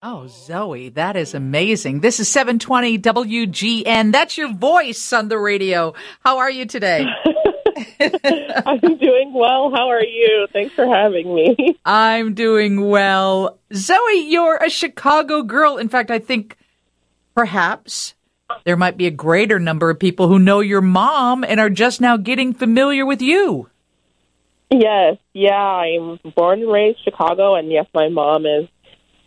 Oh, Zoie, that is amazing. This is 720 WGN. That's your voice on the radio. How are you today? I'm doing well. How are you? Thanks for having me. I'm doing well. Zoie, you're a Chicago girl. In fact, I think perhaps there might be a greater number of people who know your mom and are just now getting familiar with you. Yes, yeah, I'm born and raised Chicago, and yes, my mom is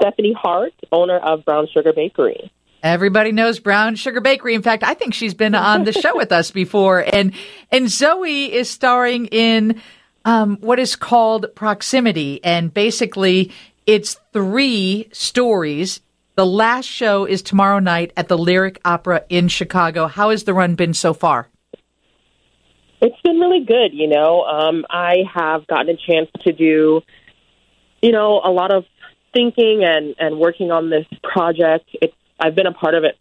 Stephanie Hart, owner of Brown Sugar Bakery. Everybody knows Brown Sugar Bakery. In fact, I think she's been on the show with us before. And and Zoie is starring in um, what is called Proximity, and basically it's three stories. The last show is tomorrow night at the Lyric Opera in Chicago. How has the run been so far? It's been really good. You know, um, I have gotten a chance to do, you know, a lot of thinking and and working on this project. It's I've been a part of it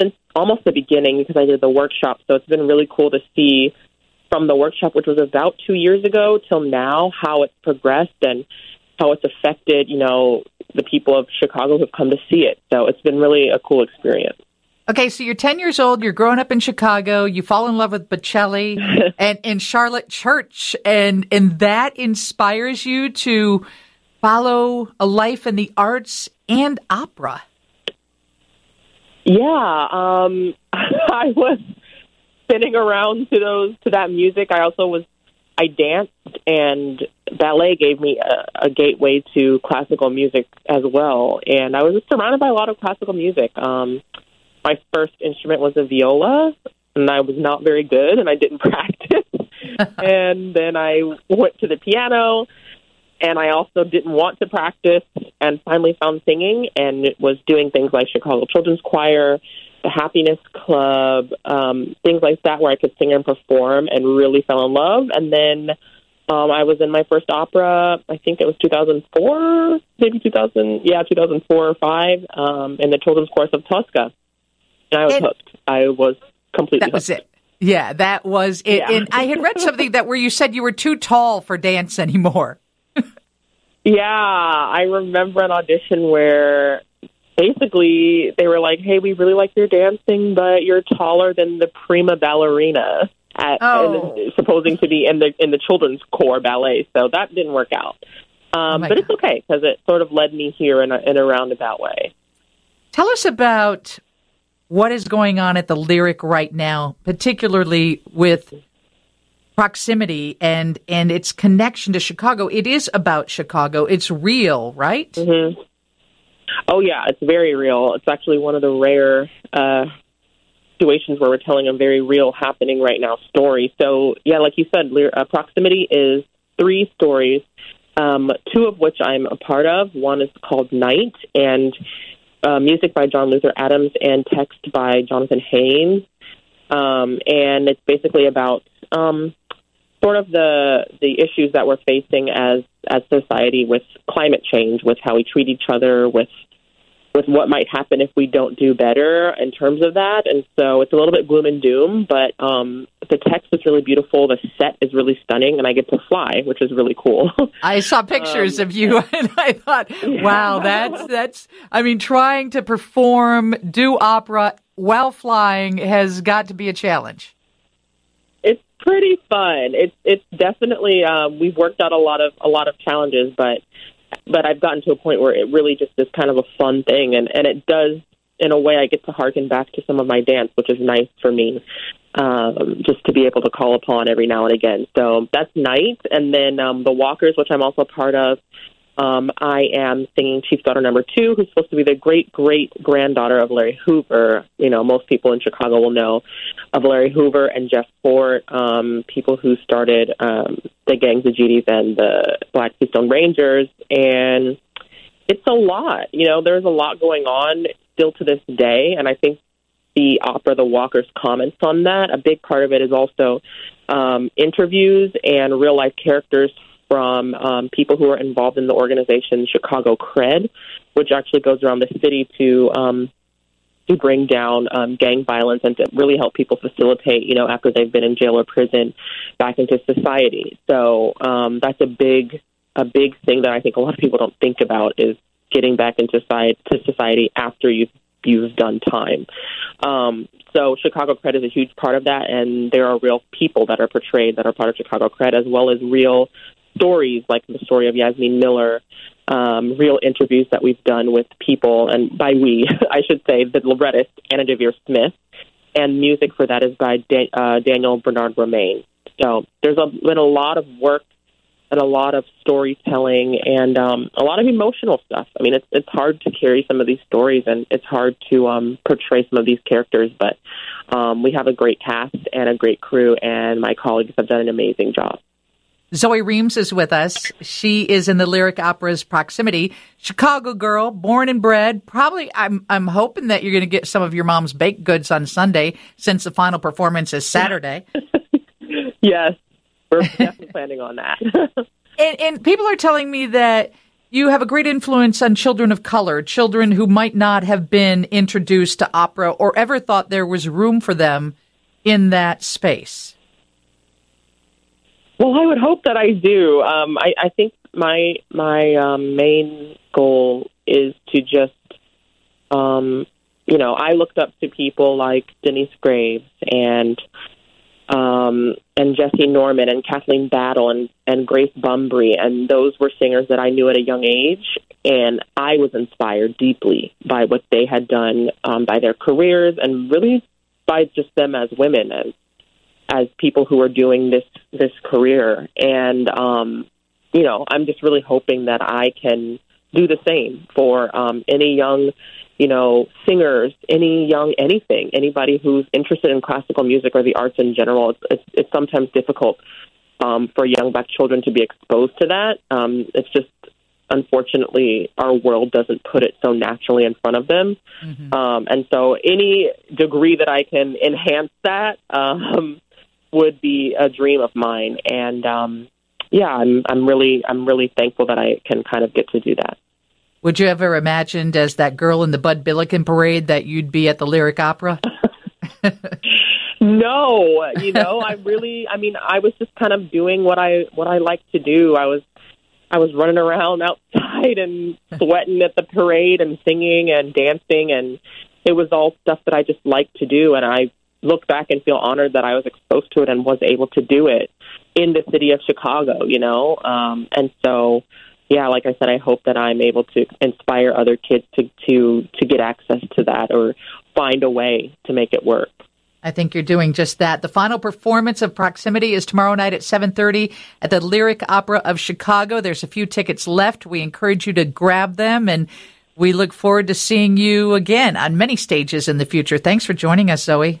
since almost the beginning because I did the workshop. So it's been really cool to see from the workshop, which was about two years ago, till now, how it's progressed and how it's affected, you know, the people of Chicago who've come to see it. So it's been really a cool experience. Okay, so you're 10 years old, you're growing up in Chicago, you fall in love with Bocelli and, and Charlotte Church, and, and that inspires you to follow a life in the arts and opera. Yeah, um, I was spinning around to those to that music. I also was I danced and ballet gave me a, a gateway to classical music as well. And I was surrounded by a lot of classical music. Um, my first instrument was a viola, and I was not very good, and I didn't practice. and then I went to the piano, and I also didn't want to practice, and finally found singing, and was doing things like Chicago Children's Choir, the Happiness Club, um, things like that, where I could sing and perform, and really fell in love. And then um, I was in my first opera. I think it was 2004, maybe 2000, yeah, 2004 or five, um, in the Children's Chorus of Tosca. And I was and hooked. I was completely that was it. Yeah, that was it. Yeah. And I had read something that where you said you were too tall for dance anymore. Yeah, I remember an audition where basically they were like, "Hey, we really like your dancing, but you're taller than the prima ballerina." At, oh. and supposing to be in the in the children's corps ballet, so that didn't work out. Um, oh but God. it's okay because it sort of led me here in a, in a roundabout way. Tell us about what is going on at the Lyric right now, particularly with proximity and and its connection to Chicago. It is about Chicago. It's real, right? Mm-hmm. Oh yeah, it's very real. It's actually one of the rare uh, situations where we're telling a very real happening right now story. So yeah, like you said, uh, proximity is three stories. Um, two of which I'm a part of. One is called Night, and uh, music by John Luther Adams and text by Jonathan Haines. Um, and it's basically about um, sort of the the issues that we're facing as as society with climate change, with how we treat each other, with with what might happen if we don't do better in terms of that. And so it's a little bit gloom and doom, but um, the text is really beautiful. The set is really stunning, and I get to fly, which is really cool. I saw pictures um, of you, and I thought, wow, that's that's. I mean, trying to perform, do opera while flying has got to be a challenge. Pretty fun. It's it's definitely um, we've worked out a lot of a lot of challenges, but but I've gotten to a point where it really just is kind of a fun thing, and and it does in a way I get to harken back to some of my dance, which is nice for me, um, just to be able to call upon every now and again. So that's night, and then um, the Walkers, which I'm also part of. Um, I am singing Chief Daughter Number Two, who's supposed to be the great great granddaughter of Larry Hoover. You know, most people in Chicago will know of Larry Hoover and Jeff Fort, um, people who started um, the Gangs of GDs and the Black Keystone Rangers, and it's a lot. You know, there's a lot going on still to this day, and I think the opera The Walkers comments on that. A big part of it is also um, interviews and real life characters from um, people who are involved in the organization Chicago Cred, which actually goes around the city to um, to bring down um, gang violence and to really help people facilitate, you know, after they've been in jail or prison, back into society. So um, that's a big a big thing that I think a lot of people don't think about is getting back into society, to society after you've you've done time. Um, so Chicago Cred is a huge part of that, and there are real people that are portrayed that are part of Chicago Cred, as well as real stories like the story of Yasmin Miller, um, real interviews that we've done with people, and by we, I should say, the librettist Anna Deavere Smith, and music for that is by uh, Daniel Bernard Roumain. So there's a, been a lot of work and a lot of storytelling and um, a lot of emotional stuff. I mean, it's it's hard to carry some of these stories and it's hard to um, portray some of these characters, but um, we have a great cast and a great crew, and my colleagues have done an amazing job. Zoie Reams is with us. She is in the lyric opera's proximity. Chicago girl, born and bred. Probably, I'm I'm hoping that you're going to get some of your mom's baked goods on Sunday, since the final performance is Saturday. yes, we're definitely planning on that. and, and people are telling me that you have a great influence on children of color, children who might not have been introduced to opera or ever thought there was room for them in that space. Well, I would hope that I do. Um, I, I think my my um, main goal is to just, um, you know, I looked up to people like Denyce Graves and um, and Jessye Norman and Kathleen Battle and, and Grace Bumbry. And those were singers that I knew at a young age. And I was inspired deeply by what they had done, um, by their careers, and really by just them as women, as as people who are doing this this career. And um, you know, I'm just really hoping that I can do the same for um, any young you know, singers, any young anything, anybody who's interested in classical music or the arts in general. It's, it's, it's sometimes difficult um, for young black children to be exposed to that. Um, it's just unfortunately our world doesn't put it so naturally in front of them. Mm-hmm. Um, and so any degree that I can enhance that um, would be a dream of mine. And um, yeah, I'm I'm really I'm really thankful that I can kind of get to do that. Would you ever imagined as that girl in the Bud Billiken parade that you'd be at the Lyric Opera? no, you know, I really I mean, I was just kind of doing what I what I like to do. I was I was running around outside and sweating at the parade and singing and dancing and it was all stuff that I just like to do and I look back and feel honored that I was exposed to it and was able to do it in the city of Chicago, you know. Um and so yeah, like I said, I hope that I'm able to inspire other kids to to to get access to that or find a way to make it work. I think you're doing just that. The final performance of Proximity is tomorrow night at 7:30 at the Lyric Opera of Chicago. There's a few tickets left. We encourage you to grab them and we look forward to seeing you again on many stages in the future. Thanks for joining us, Zoie.